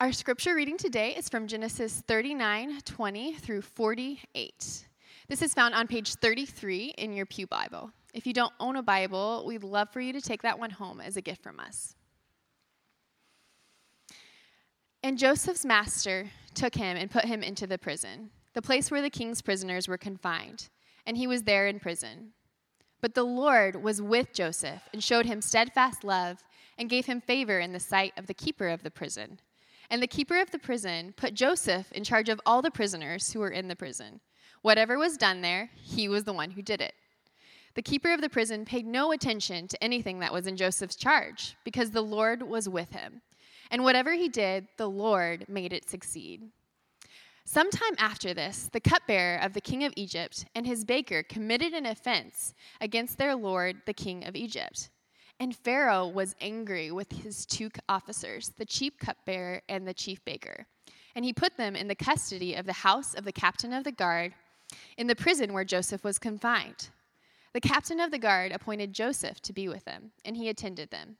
Our scripture reading today is from Genesis 39 20 through 48. This is found on page 33 in your Pew Bible. If you don't own a Bible, we'd love for you to take that one home as a gift from us. And Joseph's master took him and put him into the prison, the place where the king's prisoners were confined, and he was there in prison. But the Lord was with Joseph and showed him steadfast love and gave him favor in the sight of the keeper of the prison. And the keeper of the prison put Joseph in charge of all the prisoners who were in the prison. Whatever was done there, he was the one who did it. The keeper of the prison paid no attention to anything that was in Joseph's charge, because the Lord was with him. And whatever he did, the Lord made it succeed. Sometime after this, the cupbearer of the king of Egypt and his baker committed an offense against their lord, the king of Egypt. And Pharaoh was angry with his two officers, the chief cupbearer and the chief baker. And he put them in the custody of the house of the captain of the guard in the prison where Joseph was confined. The captain of the guard appointed Joseph to be with them, and he attended them.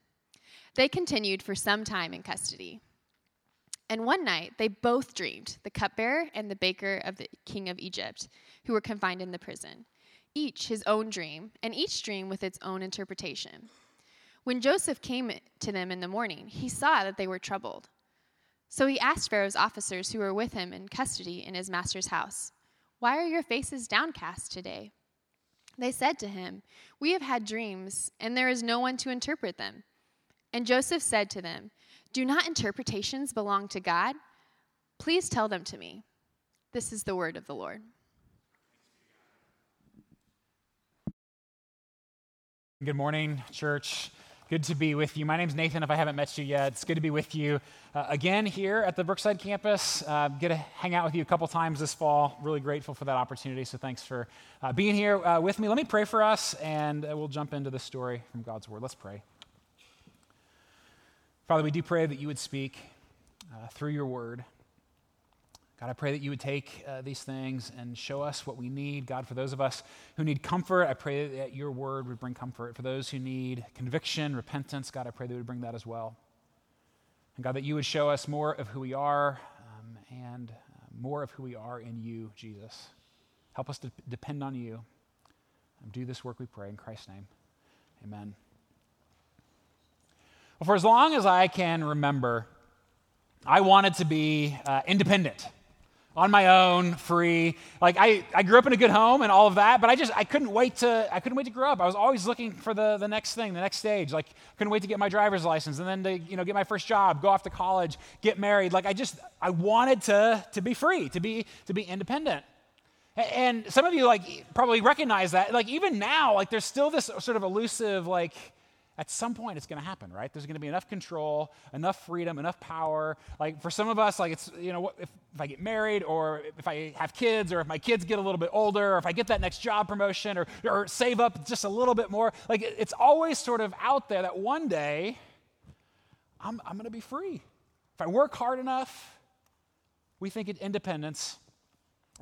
They continued for some time in custody. And one night they both dreamed, the cupbearer and the baker of the king of Egypt, who were confined in the prison, each his own dream, and each dream with its own interpretation. When Joseph came to them in the morning, he saw that they were troubled. So he asked Pharaoh's officers who were with him in custody in his master's house, Why are your faces downcast today? They said to him, We have had dreams, and there is no one to interpret them. And Joseph said to them, Do not interpretations belong to God? Please tell them to me. This is the word of the Lord. Good morning, church. Good to be with you. My name's Nathan, if I haven't met you yet. It's good to be with you uh, again here at the Brookside campus. Uh, get to hang out with you a couple times this fall. Really grateful for that opportunity. So thanks for uh, being here uh, with me. Let me pray for us, and uh, we'll jump into the story from God's Word. Let's pray. Father, we do pray that you would speak uh, through your Word. God, I pray that you would take uh, these things and show us what we need. God, for those of us who need comfort, I pray that your word would bring comfort. For those who need conviction, repentance, God, I pray that you would bring that as well. And God, that you would show us more of who we are um, and uh, more of who we are in you, Jesus. Help us to depend on you. And do this work, we pray, in Christ's name. Amen. Well, for as long as I can remember, I wanted to be uh, independent on my own, free. Like I, I grew up in a good home and all of that, but I just I couldn't wait to I couldn't wait to grow up. I was always looking for the, the next thing, the next stage. Like couldn't wait to get my driver's license and then to you know get my first job, go off to college, get married. Like I just I wanted to to be free, to be to be independent. And some of you like probably recognize that. Like even now, like there's still this sort of elusive like at some point it's going to happen, right? There's going to be enough control, enough freedom, enough power. Like for some of us, like it's, you know, if, if I get married or if I have kids or if my kids get a little bit older or if I get that next job promotion or, or save up just a little bit more, like it's always sort of out there that one day I'm, I'm going to be free. If I work hard enough, we think independence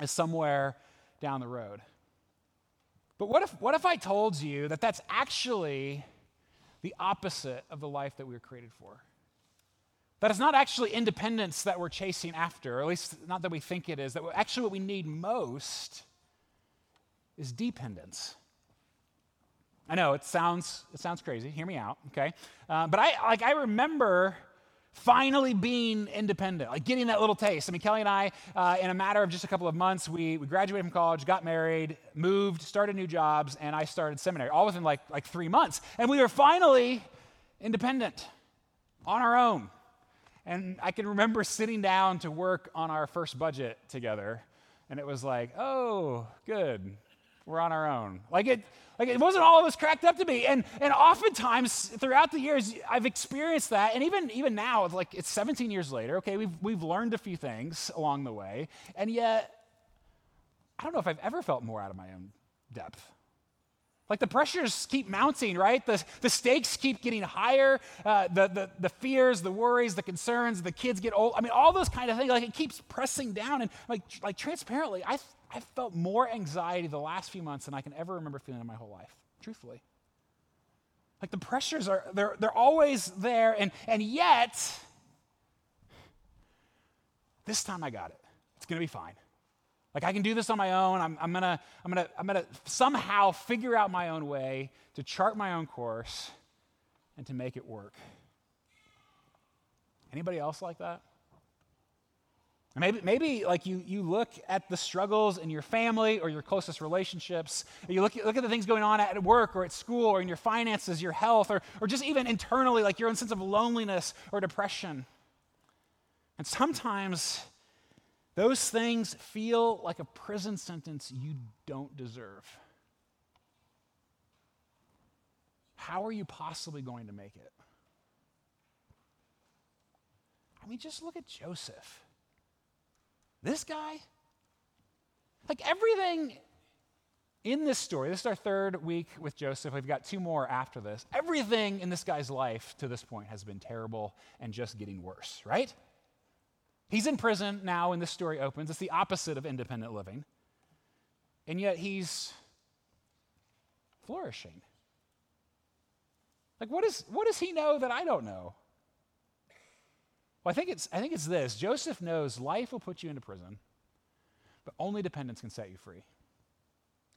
is somewhere down the road. But what if, what if I told you that that's actually the opposite of the life that we were created for. That it's not actually independence that we're chasing after, or at least not that we think it is, that actually what we need most is dependence. I know it sounds, it sounds crazy. Hear me out, okay? Uh, but I, like, I remember finally being independent, like getting that little taste. I mean, Kelly and I, uh, in a matter of just a couple of months, we, we graduated from college, got married, moved, started new jobs, and I started seminary, all within like, like three months. And we were finally independent on our own. And I can remember sitting down to work on our first budget together, and it was like, oh, good, we're on our own. Like it, like it wasn't all it was cracked up to be. And and oftentimes throughout the years, I've experienced that. And even even now, it's like it's 17 years later. Okay, we've we've learned a few things along the way, and yet I don't know if I've ever felt more out of my own depth. Like the pressures keep mounting, right? The, the stakes keep getting higher. Uh, the, the, the fears, the worries, the concerns, the kids get old. I mean, all those kind of things. Like it keeps pressing down. And like, like transparently, I, I've felt more anxiety the last few months than I can ever remember feeling in my whole life, truthfully. Like the pressures are, they're, they're always there, and, and yet, this time I got it. It's going to be fine. Like I can do this on my own. I'm, I'm gonna, I'm gonna, I'm gonna somehow figure out my own way to chart my own course and to make it work. Anybody else like that? Maybe, maybe like you, you look at the struggles in your family or your closest relationships. You look, look at the things going on at work or at school or in your finances, your health, or, or just even internally, like your own sense of loneliness or depression. And sometimes those things feel like a prison sentence you don't deserve. How are you possibly going to make it? I mean, just look at Joseph. This guy? Like everything in this story, this is our third week with Joseph. We've got two more after this. Everything in this guy's life to this point has been terrible and just getting worse, right? He's in prison now and this story opens. It's the opposite of independent living. And yet he's flourishing. Like, what, is, what does he know that I don't know? Well, I think, it's, I think it's this Joseph knows life will put you into prison, but only dependence can set you free.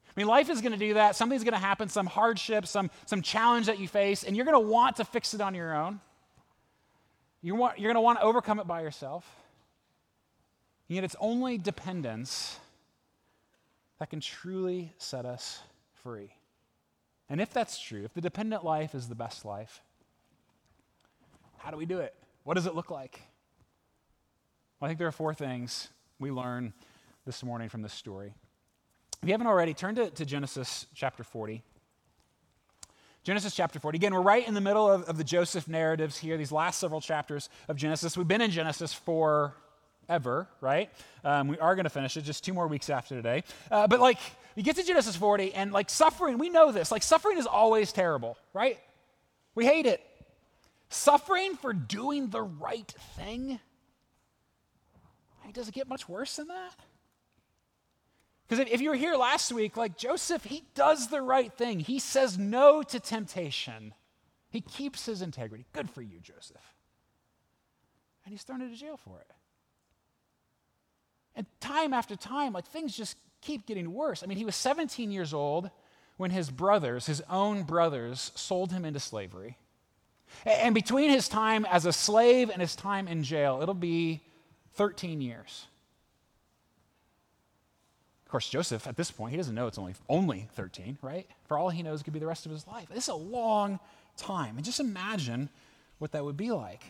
I mean, life is going to do that. Something's going to happen, some hardship, some, some challenge that you face, and you're going to want to fix it on your own. You want, you're going to want to overcome it by yourself. And yet, it's only dependence that can truly set us free. And if that's true, if the dependent life is the best life, how do we do it? What does it look like? Well, I think there are four things we learn this morning from this story. If you haven't already, turn to, to Genesis chapter 40. Genesis chapter 40. Again, we're right in the middle of, of the Joseph narratives here, these last several chapters of Genesis. We've been in Genesis for ever, right? Um, we are going to finish it just two more weeks after today. Uh, but like, you get to Genesis 40, and like suffering, we know this. Like, suffering is always terrible, right? We hate it. Suffering for doing the right thing? Does it get much worse than that? Because if you were here last week, like Joseph, he does the right thing. He says no to temptation. He keeps his integrity. Good for you, Joseph. And he's thrown into jail for it. And time after time, like things just keep getting worse. I mean, he was 17 years old when his brothers, his own brothers, sold him into slavery. And between his time as a slave and his time in jail, it'll be 13 years. Of course, Joseph, at this point, he doesn't know it's only, only 13, right? For all he knows, it could be the rest of his life. This is a long time. And just imagine what that would be like.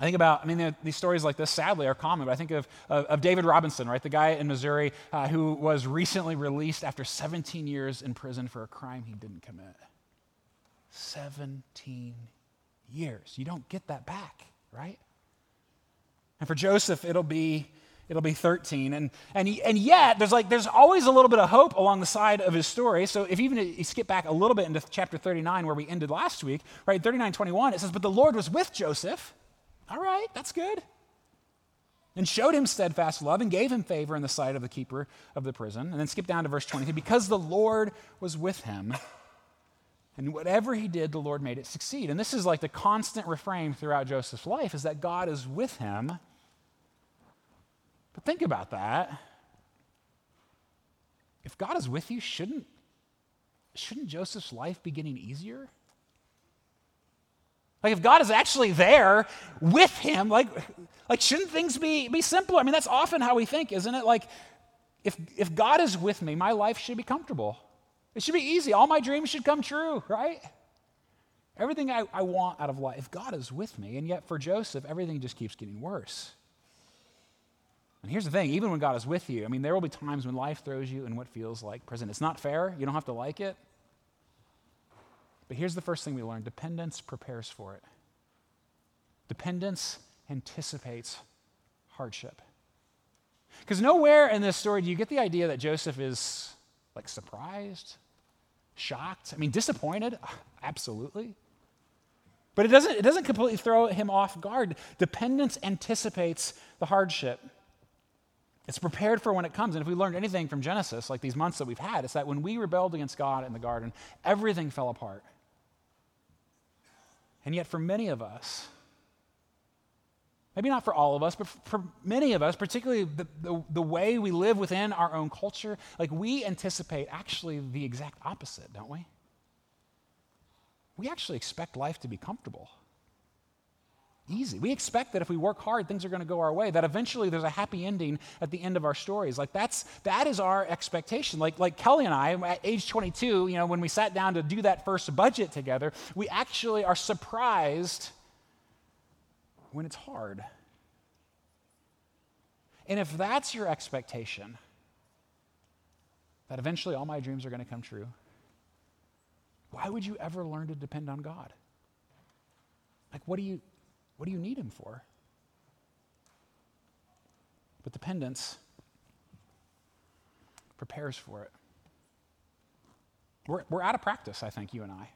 I think about, I mean, these stories like this sadly are common, but I think of, of, of David Robinson, right? The guy in Missouri uh, who was recently released after 17 years in prison for a crime he didn't commit. 17 years. You don't get that back, right? And for Joseph, it'll be it'll be 13 and and and yet there's like there's always a little bit of hope along the side of his story so if even if you skip back a little bit into chapter 39 where we ended last week right 39 21 it says but the lord was with joseph all right that's good and showed him steadfast love and gave him favor in the sight of the keeper of the prison and then skip down to verse 23 because the lord was with him and whatever he did, the Lord made it succeed. And this is like the constant refrain throughout Joseph's life is that God is with him. But think about that. If God is with you, shouldn't, shouldn't Joseph's life be getting easier? Like if God is actually there with him, like, like shouldn't things be, be simpler? I mean, that's often how we think, isn't it? Like, if, if God is with me, my life should be comfortable. It should be easy. All my dreams should come true, right? Everything I, I want out of life, if God is with me. And yet for Joseph, everything just keeps getting worse. And here's the thing even when God is with you, I mean, there will be times when life throws you in what feels like prison. It's not fair. You don't have to like it. But here's the first thing we learn dependence prepares for it. Dependence anticipates hardship. Because nowhere in this story do you get the idea that Joseph is like surprised, shocked? I mean, disappointed? Ah, absolutely. But it doesn't, it doesn't completely throw him off guard. Dependence anticipates the hardship. It's prepared for when it comes. And if we learned anything from Genesis, like these months that we've had, it's that when we rebelled against God in the garden, everything fell apart. And yet, for many of us, Maybe not for all of us, but for many of us, particularly the, the, the, way we live within our own culture, like we anticipate actually the exact opposite, don't we? We actually expect life to be comfortable, easy. We expect that if we work hard, things are going to go our way, that eventually there's a happy ending at the end of our stories. Like that's, that is our expectation. Like, like Kelly and I, at age 22, you know, when we sat down to do that first budget together, we actually are surprised when it's hard. And if that's your expectation, that eventually all my dreams are going to come true, why would you ever learn to depend on God? Like, what do you, what do you need Him for? But dependence prepares for it. We're, we're out of practice, I think, you and I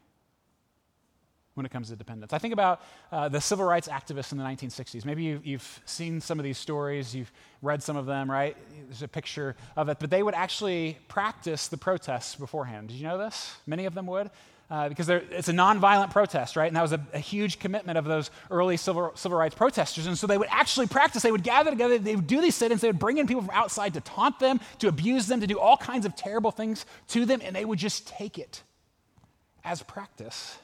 when it comes to dependence. I think about uh, the civil rights activists in the 1960s. Maybe you've, you've, seen some of these stories, you've read some of them, right? There's a picture of it. But they would actually practice the protests beforehand. Did you know this? Many of them would. Uh, because it's a nonviolent protest, right? And that was a, a, huge commitment of those early civil, civil rights protesters. And so they would actually practice. They would gather together. They would do these sit-ins. They would bring in people from outside to taunt them, to abuse them, to do all kinds of terrible things to them, and they would just take it as practice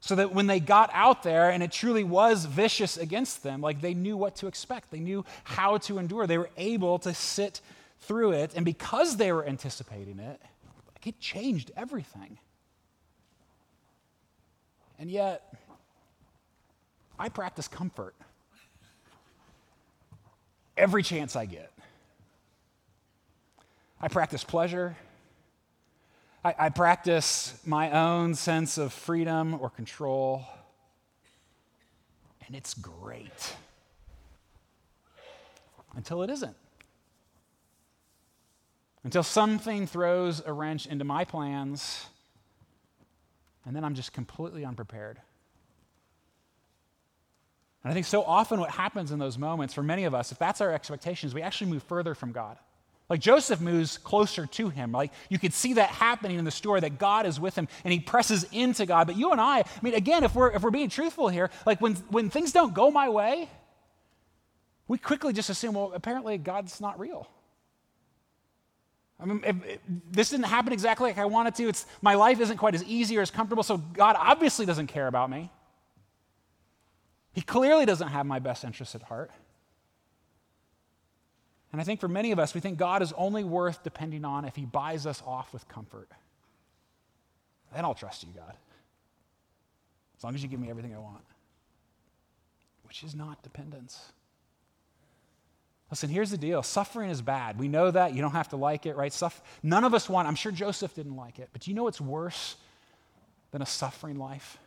so that when they got out there and it truly was vicious against them, like they knew what to expect, they knew how to endure, they were able to sit through it. And because they were anticipating it, like it changed everything. And yet, I practice comfort every chance I get. I practice pleasure I, I practice my own sense of freedom or control, and it's great until it isn't. Until something throws a wrench into my plans, and then I'm just completely unprepared. And I think so often what happens in those moments, for many of us, if that's our expectations, we actually move further from God. Like Joseph moves closer to him. Like you could see that happening in the story that God is with him and he presses into God. But you and I, I mean, again, if we're if we're being truthful here, like when when things don't go my way, we quickly just assume, well, apparently God's not real. I mean, if, if this didn't happen exactly like I wanted to. It's my life isn't quite as easy or as comfortable, so God obviously doesn't care about me. He clearly doesn't have my best interests at heart. And I think for many of us, we think God is only worth depending on if He buys us off with comfort. Then I'll trust you, God. As long as you give me everything I want, which is not dependence. Listen, here's the deal suffering is bad. We know that. You don't have to like it, right? Suff- None of us want, I'm sure Joseph didn't like it, but do you know what's worse than a suffering life?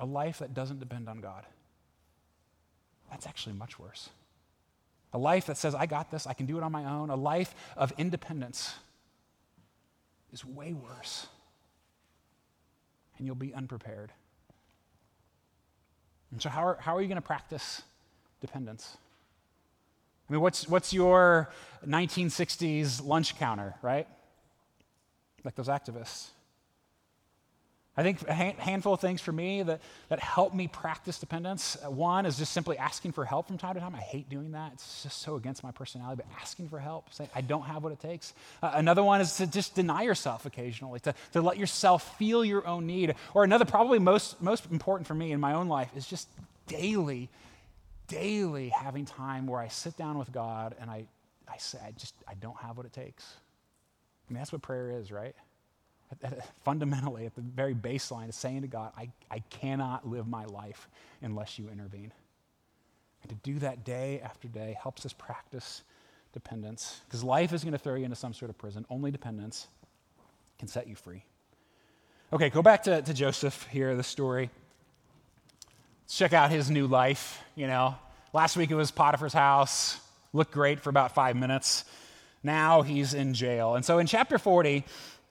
A life that doesn't depend on God. That's actually much worse. A life that says, I got this, I can do it on my own, a life of independence is way worse. And you'll be unprepared. And so, how are, how are you going to practice dependence? I mean, what's, what's your 1960s lunch counter, right? Like those activists. I think a handful of things for me that, that help me practice dependence. Uh, one is just simply asking for help from time to time. I hate doing that. It's just so against my personality, but asking for help, saying, I don't have what it takes. Uh, another one is to just deny yourself occasionally, to, to let yourself feel your own need. Or another, probably most, most important for me in my own life, is just daily, daily having time where I sit down with God and I, I say, I just, I don't have what it takes. I mean, that's what prayer is, right? fundamentally, at the very baseline, is saying to God, I, I cannot live my life unless you intervene. And to do that day after day helps us practice dependence because life is going to throw you into some sort of prison. Only dependence can set you free. Okay, go back to, to Joseph here, the story. Check out his new life. You know, last week it was Potiphar's house, looked great for about five minutes. Now he's in jail. And so in chapter 40,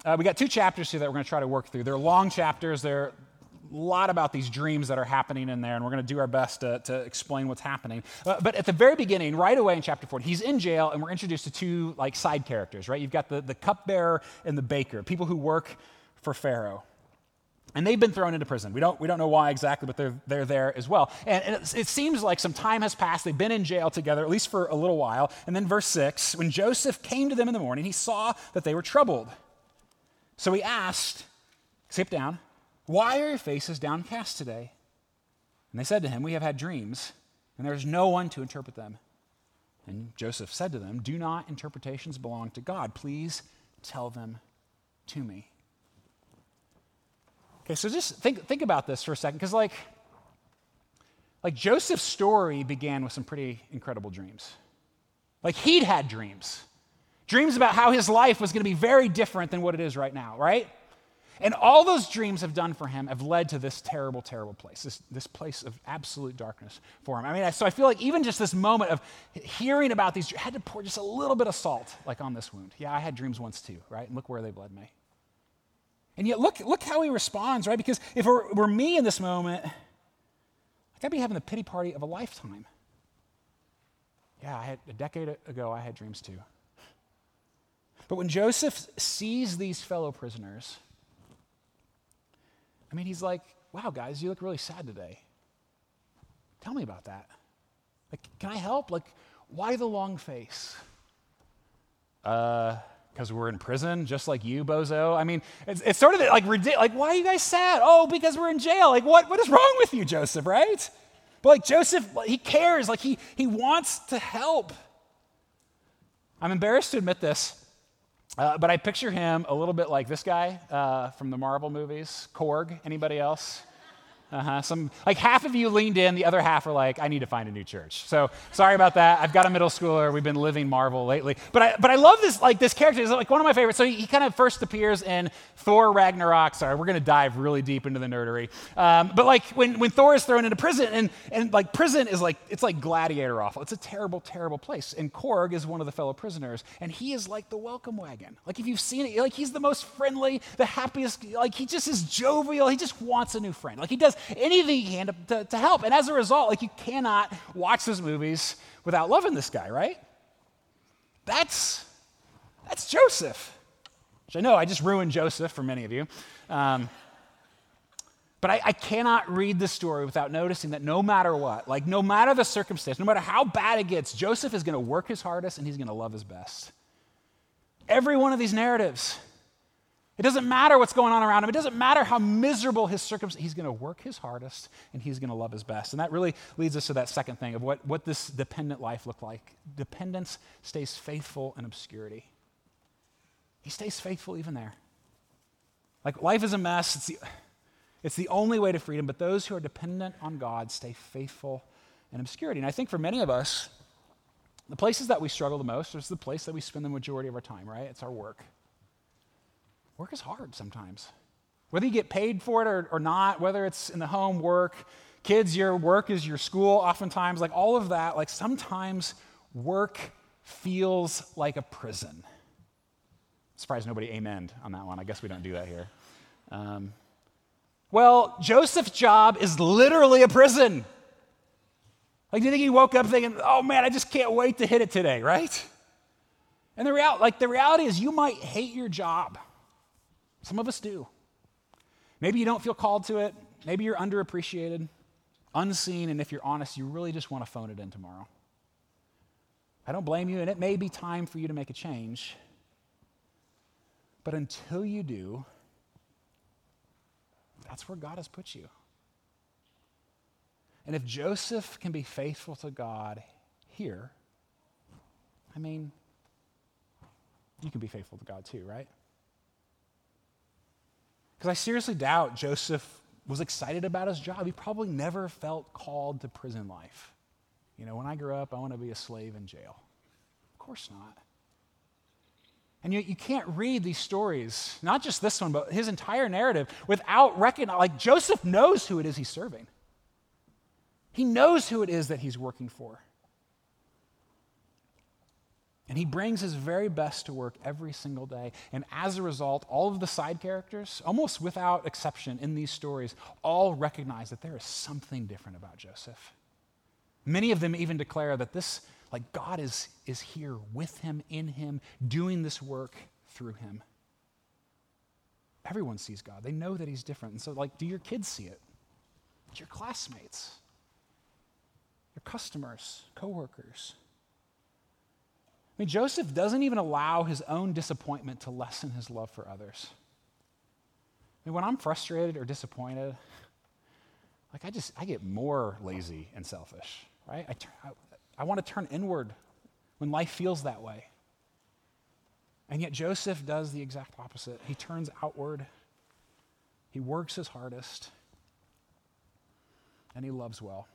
uh, we got two chapters here that we're going to try to work through. They're long chapters. They're a lot about these dreams that are happening in there, and we're going to do our best to, to explain what's happening. Uh, but at the very beginning, right away in chapter 4, he's in jail, and we're introduced to two like side characters, right? You've got the, the cupbearer and the baker, people who work for Pharaoh. And they've been thrown into prison. We don't, we don't know why exactly, but they're, they're there as well. And, it, it seems like some time has passed. They've been in jail together, at least for a little while. And then, verse 6 when Joseph came to them in the morning, he saw that they were troubled. So he asked, Sit down, why are your faces downcast today? And they said to him, We have had dreams, and there is no one to interpret them. And Joseph said to them, Do not interpretations belong to God? Please tell them to me. Okay, so just think, think about this for a second, because like, like Joseph's story began with some pretty incredible dreams. Like he'd had dreams. Dreams about how his life was going to be very different than what it is right now, right? And all those dreams have done for him have led to this terrible, terrible place, this, this place of absolute darkness for him. I mean, so I feel like even just this moment of hearing about these, had to pour just a little bit of salt, like on this wound. Yeah, I had dreams once too, right? And look where they've led me. And yet, look, look how he responds, right? Because if it were, were me in this moment, I'd be having the pity party of a lifetime. Yeah, I had a decade ago, I had dreams too. But when Joseph sees these fellow prisoners, I mean, he's like, wow, guys, you look really sad today. Tell me about that. Like, can I help? Like, why the long face? Uh, because we're in prison, just like you, bozo. I mean, it's, it's sort of like, like, why are you guys sad? Oh, because we're in jail. Like, what, what is wrong with you, Joseph, right? But like Joseph, he cares, like he, he wants to help. I'm embarrassed to admit this, uh, but I picture him a little bit like this guy uh, from the Marvel movies, Korg. Anybody else? Uh-huh. Some like half of you leaned in, the other half are like, I need to find a new church. So sorry about that. I've got a middle schooler. We've been living Marvel lately, but I but I love this like this character is like one of my favorites. So he, he kind of first appears in Thor Ragnarok. Sorry, we're gonna dive really deep into the nerdery. Um, but like when when Thor is thrown into prison and and like prison is like it's like gladiator awful. It's a terrible terrible place. And Korg is one of the fellow prisoners, and he is like the welcome wagon. Like if you've seen it, like he's the most friendly, the happiest. Like he just is jovial. He just wants a new friend. Like he does anything you can to, to, to help. And as a result, like you cannot watch those movies without loving this guy, right? That's, that's Joseph. Which I know I just ruined Joseph for many of you. Um, but I, I, cannot read the story without noticing that no matter what, like no matter the circumstance, no matter how bad it gets, Joseph is going to work his hardest and he's going to love his best. Every one of these narratives it doesn't matter what's going on around him. It doesn't matter how miserable his circumstance. He's going to work his hardest and he's going to love his best. And that really leads us to that second thing of what, what this dependent life looked like. Dependence stays faithful in obscurity. He stays faithful even there. Like life is a mess. It's the, it's the only way to freedom, but those who are dependent on God stay faithful in obscurity. And I think for many of us, the places that we struggle the most is the place that we spend the majority of our time, right? It's our work. Work is hard sometimes. Whether you get paid for it or, or not, whether it's in the home, work, kids, your work is your school, oftentimes, like all of that, like sometimes work feels like a prison. Surprised nobody amened on that one. I guess we don't do that here. Um, well, Joseph's job is literally a prison. Like, do you think he woke up thinking, oh man, I just can't wait to hit it today, right? And the, real, like, the reality is, you might hate your job. Some of us do. Maybe you don't feel called to it. Maybe you're underappreciated, unseen, and if you're honest, you really just want to phone it in tomorrow. I don't blame you, and it may be time for you to make a change. But until you do, that's where God has put you. And if Joseph can be faithful to God here, I mean, you can be faithful to God too, right? Because I seriously doubt Joseph was excited about his job. He probably never felt called to prison life. You know, when I grew up, I want to be a slave in jail. Of course not. And you, you can't read these stories, not just this one, but his entire narrative, without recognizing, like Joseph knows who it is he's serving. He knows who it is that he's working for. And he brings his very best to work every single day. And as a result, all of the side characters, almost without exception in these stories, all recognize that there is something different about Joseph. Many of them even declare that this, like God is, is here with him, in him, doing this work through him. everyone sees God. They know that He's different. And so, like, do your kids see it? Your classmates, your customers, coworkers. I mean, Joseph doesn't even allow his own disappointment to lessen his love for others. I mean, when I'm frustrated or disappointed, like I just, I get more lazy and selfish, right? I, I, I want to turn inward when life feels that way. And yet Joseph does the exact opposite. He turns outward, he works his hardest, and he loves well.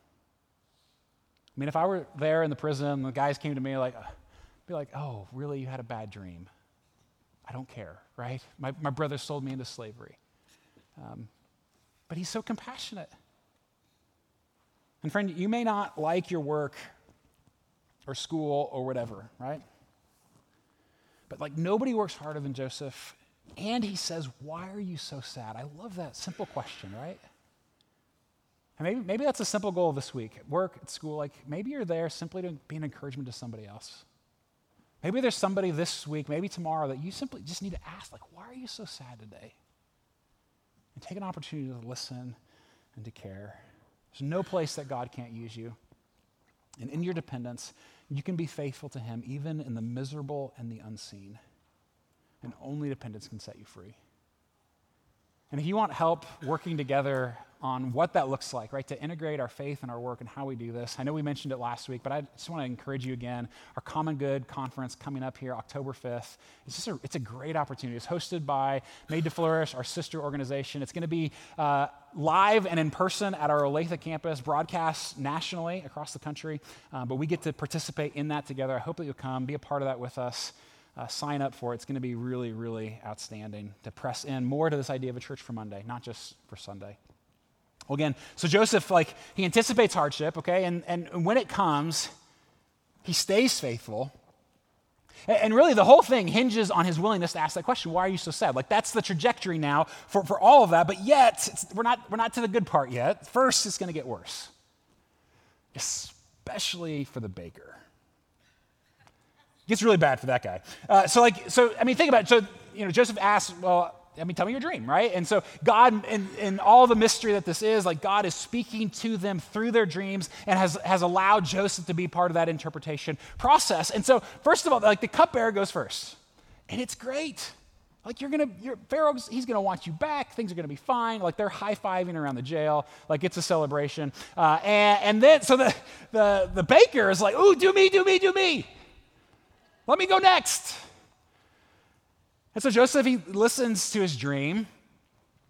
I mean, if I were there in the prison, the guys came to me like, be like, oh, really, you had a bad dream. I don't care, right? My, my brother sold me into slavery. Um, but he's so compassionate. And friend, you may not like your work or school or whatever, right? But like nobody works harder than Joseph. And he says, Why are you so sad? I love that simple question, right? And maybe, maybe that's a simple goal this week at work, at school. Like maybe you're there simply to be an encouragement to somebody else. Maybe there's somebody this week, maybe tomorrow, that you simply just need to ask, like, why are you so sad today? And take an opportunity to listen and to care. There's no place that God can't use you. And in your dependence, you can be faithful to Him even in the miserable and the unseen. And only dependence can set you free. And if you want help working together on what that looks like, right, to integrate our faith and our work and how we do this, I know we mentioned it last week, but I just want to encourage you again. Our Common Good conference coming up here October 5th. It's just a, it's a great opportunity. It's hosted by Made to Flourish, our sister organization. It's going to be uh, live and in person at our Olathe campus, broadcast nationally across the country. Uh, but we get to participate in that together. I hope that you'll come, be a part of that with us uh, sign up for it. It's going to be really, really outstanding to press in more to this idea of a church for Monday, not just for Sunday. Well, again, so Joseph, like, he anticipates hardship, okay? And, and when it comes, he stays faithful. And really, the whole thing hinges on his willingness to ask that question why are you so sad? Like, that's the trajectory now for, for all of that, but yet, we're not, we're not to the good part yet. First, it's going to get worse, especially for the baker gets really bad for that guy. Uh, so, like, so I mean, think about it. So, you know, Joseph asks, well, I mean, tell me your dream, right? And so, God, in, in all the mystery that this is, like, God is speaking to them through their dreams and has, has allowed Joseph to be part of that interpretation process. And so, first of all, like, the cupbearer goes first, and it's great. Like you're gonna, your Pharaoh, he's gonna want you back. Things are gonna be fine. Like they're high fiving around the jail. Like it's a celebration. Uh, and, and then, so the, the the baker is like, "Ooh, do me, do me, do me." Let me go next. And so Joseph, he listens to his dream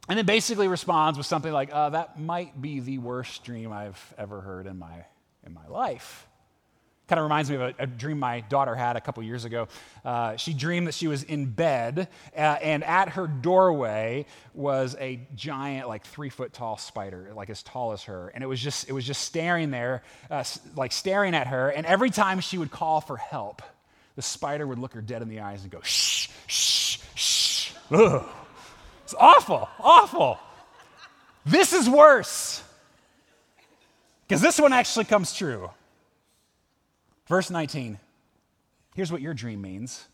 and then basically responds with something like, uh, That might be the worst dream I've ever heard in my, in my life. Kind of reminds me of a, a, dream my daughter had a couple years ago. Uh, she dreamed that she was in bed, uh, and at her doorway was a giant, like three foot tall spider, like as tall as her, and it was just it was just staring there, uh, like staring at her. And every time she would call for help, the spider would look her dead in the eyes and go, shh, shh, shh. Ugh. It's awful, awful. This is worse. Because this one actually comes true. Verse 19. Here's what your dream means.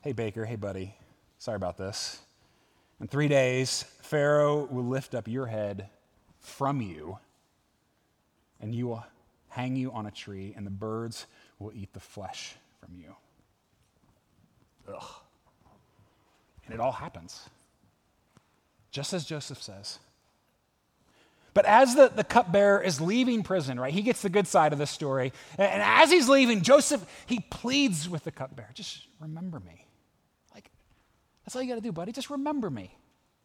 Hey, Baker, hey, buddy. Sorry about this. In three days, Pharaoh will lift up your head from you, and you will hang you on a tree, and the birds will eat the flesh from you. Ugh. And it all happens, just as Joseph says. But as the, the cupbearer is leaving prison, right, he gets the good side of the story. And, and as he's leaving, Joseph, he pleads with the cupbearer just remember me. Like, that's all you got to do, buddy. Just remember me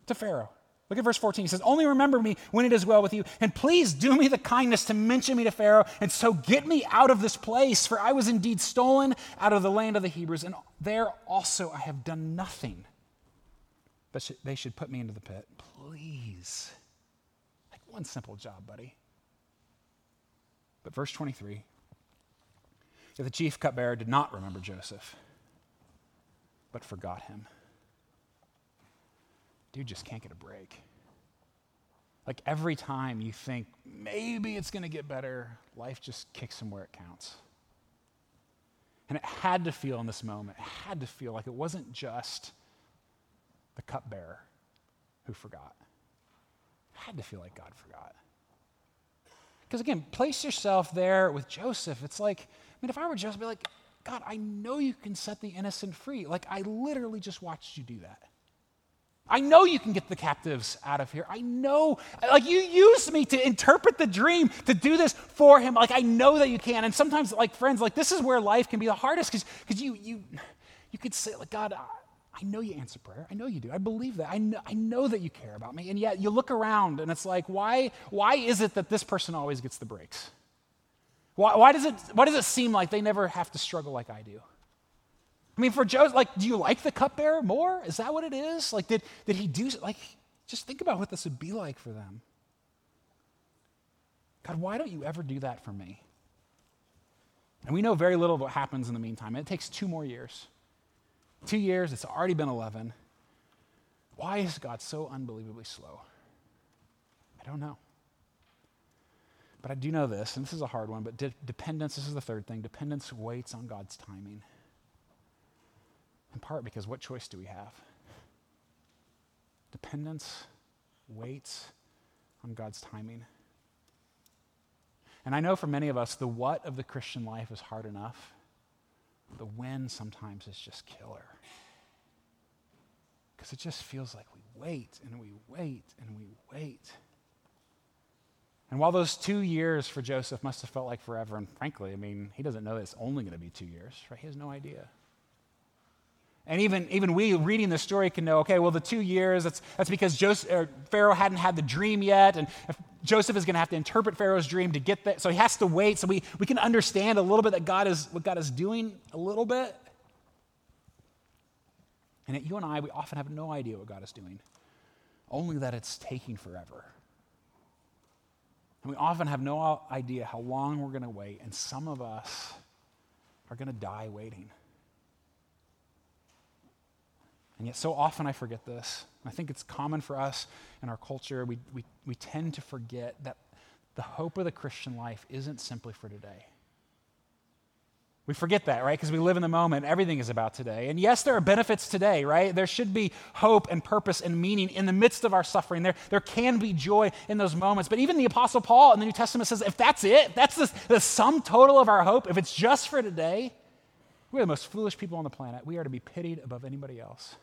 to Pharaoh. Look at verse 14. He says, Only remember me when it is well with you, and please do me the kindness to mention me to Pharaoh, and so get me out of this place, for I was indeed stolen out of the land of the Hebrews, and there also I have done nothing that they should put me into the pit. Please. Like one simple job, buddy. But verse 23 if the chief cupbearer did not remember Joseph, but forgot him dude just can't get a break. Like every time you think maybe it's going to get better, life just kicks him where it counts. And it had to feel in this moment, it had to feel like it wasn't just the cupbearer who forgot. It had to feel like God forgot. Because again, place yourself there with Joseph. It's like, I mean, if I were Joseph, I'd be like, God, I know you can set the innocent free. Like, I literally just watched you do that. I know you can get the captives out of here. I know, like, you used me to interpret the dream, to do this for him. Like, I know that you can. And sometimes, like, friends, like, this is where life can be the hardest because you, you, you could say, like, God, I know you answer prayer. I know you do. I believe that. I know, I know that you care about me. And yet you look around and it's like, why, why is it that this person always gets the breaks? Why, why, does it, why does it seem like they never have to struggle like I do? I mean, for Joe, like, do you like the cupbearer more? Is that what it is? Like, did, did he do, like, just think about what this would be like for them. God, why don't you ever do that for me? And we know very little of what happens in the meantime. It takes two more years. Two years, it's already been 11. Why is God so unbelievably slow? I don't know. But I do know this, and this is a hard one, but de- dependence, this is the third thing dependence waits on God's timing. In part because what choice do we have? Dependence waits on God's timing. And I know for many of us, the what of the Christian life is hard enough. The when sometimes is just killer. Because it just feels like we wait and we wait and we wait. And while those two years for Joseph must have felt like forever, and frankly, I mean, he doesn't know that it's only going to be two years, right? He has no idea. And even, even we reading the story can know, okay, well, the two years, that's, that's because Joseph, er, Pharaoh hadn't had the dream yet, and Joseph is going to have to interpret Pharaoh's dream to get that. So he has to wait. So we, we can understand a little bit that God is, what God is doing a little bit. And you and I, we often have no idea what God is doing, only that it's taking forever. And we often have no uh, idea how long we're going to wait, and some of us are going to die waiting. And yet, so often I forget this. I think it's common for us in our culture. We, we, we tend to forget that the hope of the Christian life isn't simply for today. We forget that, right? Because we live in the moment. Everything is about today. And yes, there are benefits today, right? There should be hope and purpose and meaning in the midst of our suffering. There, there can be joy in those moments. But even the Apostle Paul in the New Testament says if that's it, that's the, the sum total of our hope, if it's just for today, we're the most foolish people on the planet. We are to be pitied above anybody else.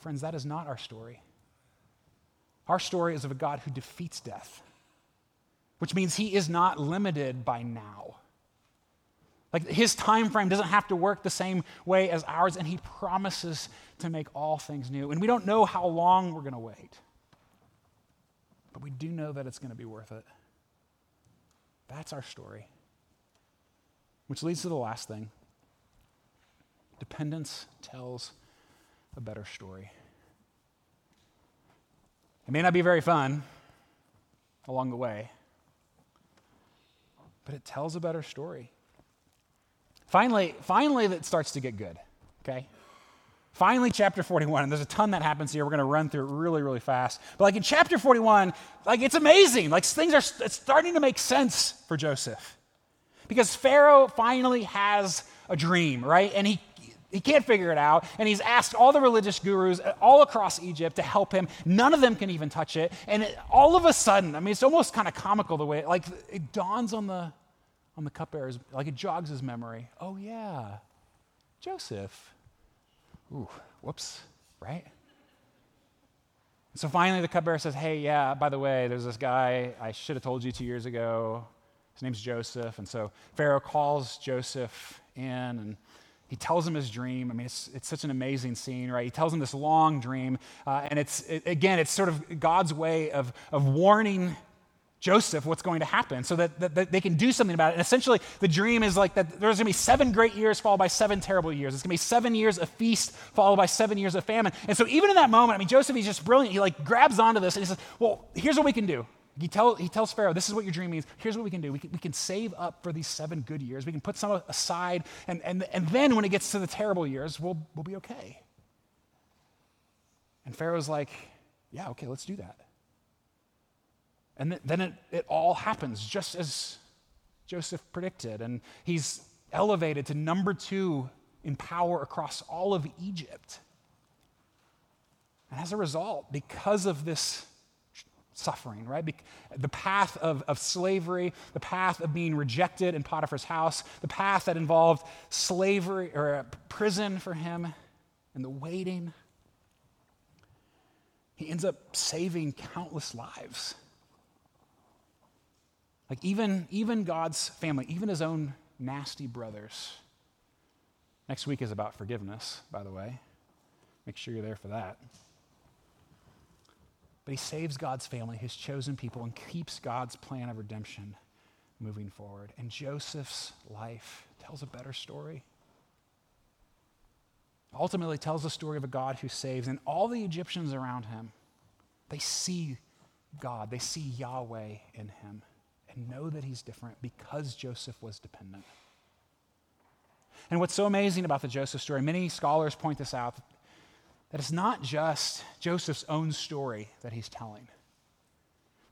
Friends, that is not our story. Our story is of a God who defeats death, which means he is not limited by now. Like his time frame doesn't have to work the same way as ours, and he promises to make all things new. And we don't know how long we're going to wait, but we do know that it's going to be worth it. That's our story. Which leads to the last thing dependence tells a better story. It may not be very fun along the way, but it tells a better story. Finally, finally, that starts to get good, okay? Finally, chapter 41, and there's a ton that happens here. We're going to run through it really, really fast. But like in chapter 41, like it's amazing. Like things are it's starting to make sense for Joseph. Because Pharaoh finally has a dream, right? And he he can't figure it out. And he's asked all the religious gurus all across Egypt to help him. None of them can even touch it. And it, all of a sudden, I mean, it's almost kind of comical the way, like, it dawns on the, on the cupbearers, like it jogs his memory. Oh, yeah, Joseph. Ooh, whoops, right? So finally, the cupbearer says, Hey, yeah, by the way, there's this guy I should have told you two years ago. His name's Joseph. And so Pharaoh calls Joseph in and he tells him his dream. I mean, it's, it's such an amazing scene, right? He tells him this long dream. Uh, and it's, it, again, it's sort of God's way of, of warning Joseph what's going to happen so that, that, that, they can do something about it. And essentially, the dream is like that there's going to be seven great years followed by seven terrible years. It's going to be seven years of feast followed by seven years of famine. And so, even in that moment, I mean, Joseph, he's just brilliant. He like grabs onto this and he says, Well, here's what we can do. He, tell, he tells Pharaoh, This is what your dream means. Here's what we can do. We can, we can save up for these seven good years. We can put some aside. And, and, and then when it gets to the terrible years, we'll, we'll be okay. And Pharaoh's like, Yeah, okay, let's do that. And th- then it, it all happens just as Joseph predicted. And he's elevated to number two in power across all of Egypt. And as a result, because of this suffering, right? Be- the path of, of slavery, the path of being rejected in Potiphar's house, the path that involved slavery or uh, prison for him, and the waiting. He ends up saving countless lives. Like even, even God's family, even his own nasty brothers. Next week is about forgiveness, by the way. Make sure you're there for that. But he saves God's family, his chosen people, and keeps God's plan of redemption moving forward. And Joseph's life tells a better story. Ultimately, tells the story of a God who saves, and all the Egyptians around him, they see God, they see Yahweh in him, and know that he's different because Joseph was dependent. And what's so amazing about the Joseph story, many scholars point this out, that it's not just Joseph's own story that he's telling.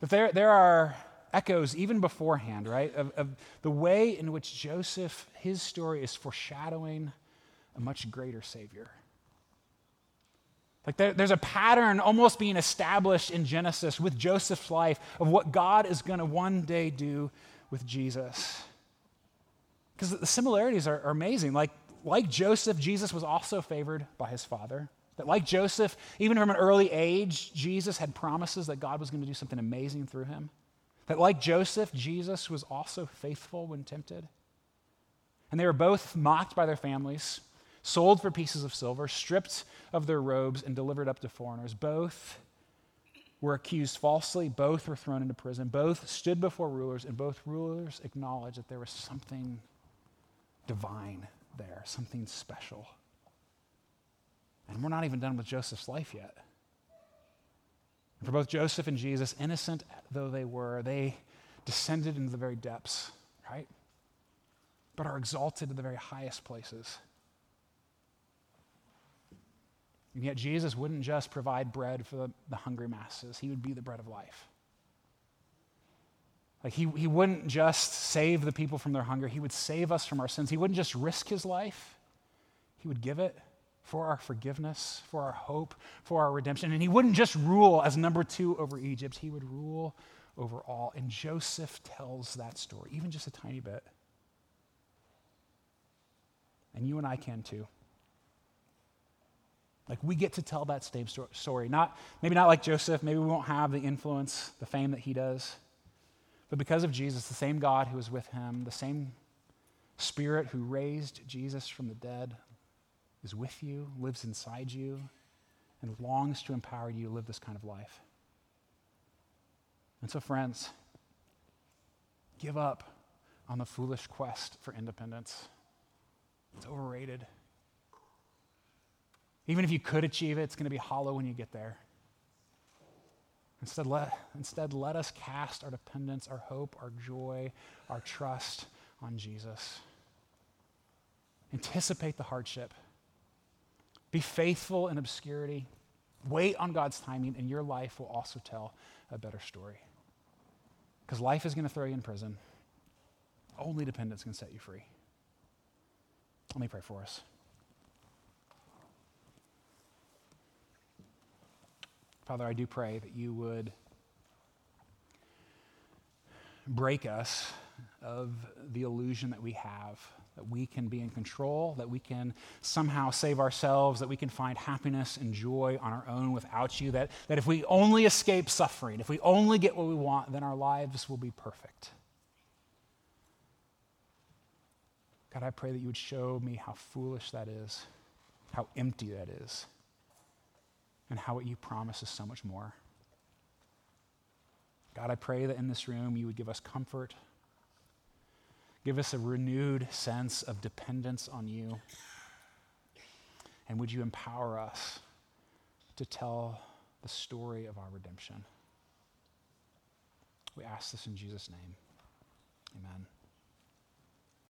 But there, there are echoes even beforehand, right, of, of the way in which Joseph, his story is foreshadowing a much greater Savior. Like there, there's a pattern almost being established in Genesis with Joseph's life of what God is going to one day do with Jesus. Because the similarities are, are amazing. Like, like Joseph, Jesus was also favored by his father. That, like Joseph, even from an early age, Jesus had promises that God was going to do something amazing through him. That, like Joseph, Jesus was also faithful when tempted. And they were both mocked by their families, sold for pieces of silver, stripped of their robes, and delivered up to foreigners. Both were accused falsely, both were thrown into prison, both stood before rulers, and both rulers acknowledged that there was something divine there, something special. And we're not even done with Joseph's life yet. And for both Joseph and Jesus, innocent though they were, they descended into the very depths, right? But are exalted to the very highest places. And yet, Jesus wouldn't just provide bread for the, the hungry masses, He would be the bread of life. Like, he, he wouldn't just save the people from their hunger, He would save us from our sins. He wouldn't just risk His life, He would give it for our forgiveness, for our hope, for our redemption. And he wouldn't just rule as number two over Egypt, he would rule over all. And Joseph tells that story, even just a tiny bit. And you and I can too. Like we get to tell that same story. Not maybe not like Joseph, maybe we won't have the influence, the fame that he does. But because of Jesus, the same God who was with him, the same Spirit who raised Jesus from the dead, is with you, lives inside you, and longs to empower you to live this kind of life. And so, friends, give up on the foolish quest for independence. It's overrated. Even if you could achieve it, it's going to be hollow when you get there. Instead let, instead, let us cast our dependence, our hope, our joy, our trust on Jesus. Anticipate the hardship. Be faithful in obscurity. Wait on God's timing, and your life will also tell a better story. Because life is going to throw you in prison. Only dependence can set you free. Let me pray for us. Father, I do pray that you would break us of the illusion that we have that we can be in control, that we can somehow save ourselves, that we can find happiness and joy on our own without you, that, that if we only escape suffering, if we only get what we want, then our lives will be perfect. God, I pray that you would show me how foolish that is, how empty that is, and how what you promise is so much more. God, I pray that in this room you would give us comfort Give us a renewed sense of dependence on you. And would you empower us to tell the story of our redemption? We ask this in Jesus' name. Amen.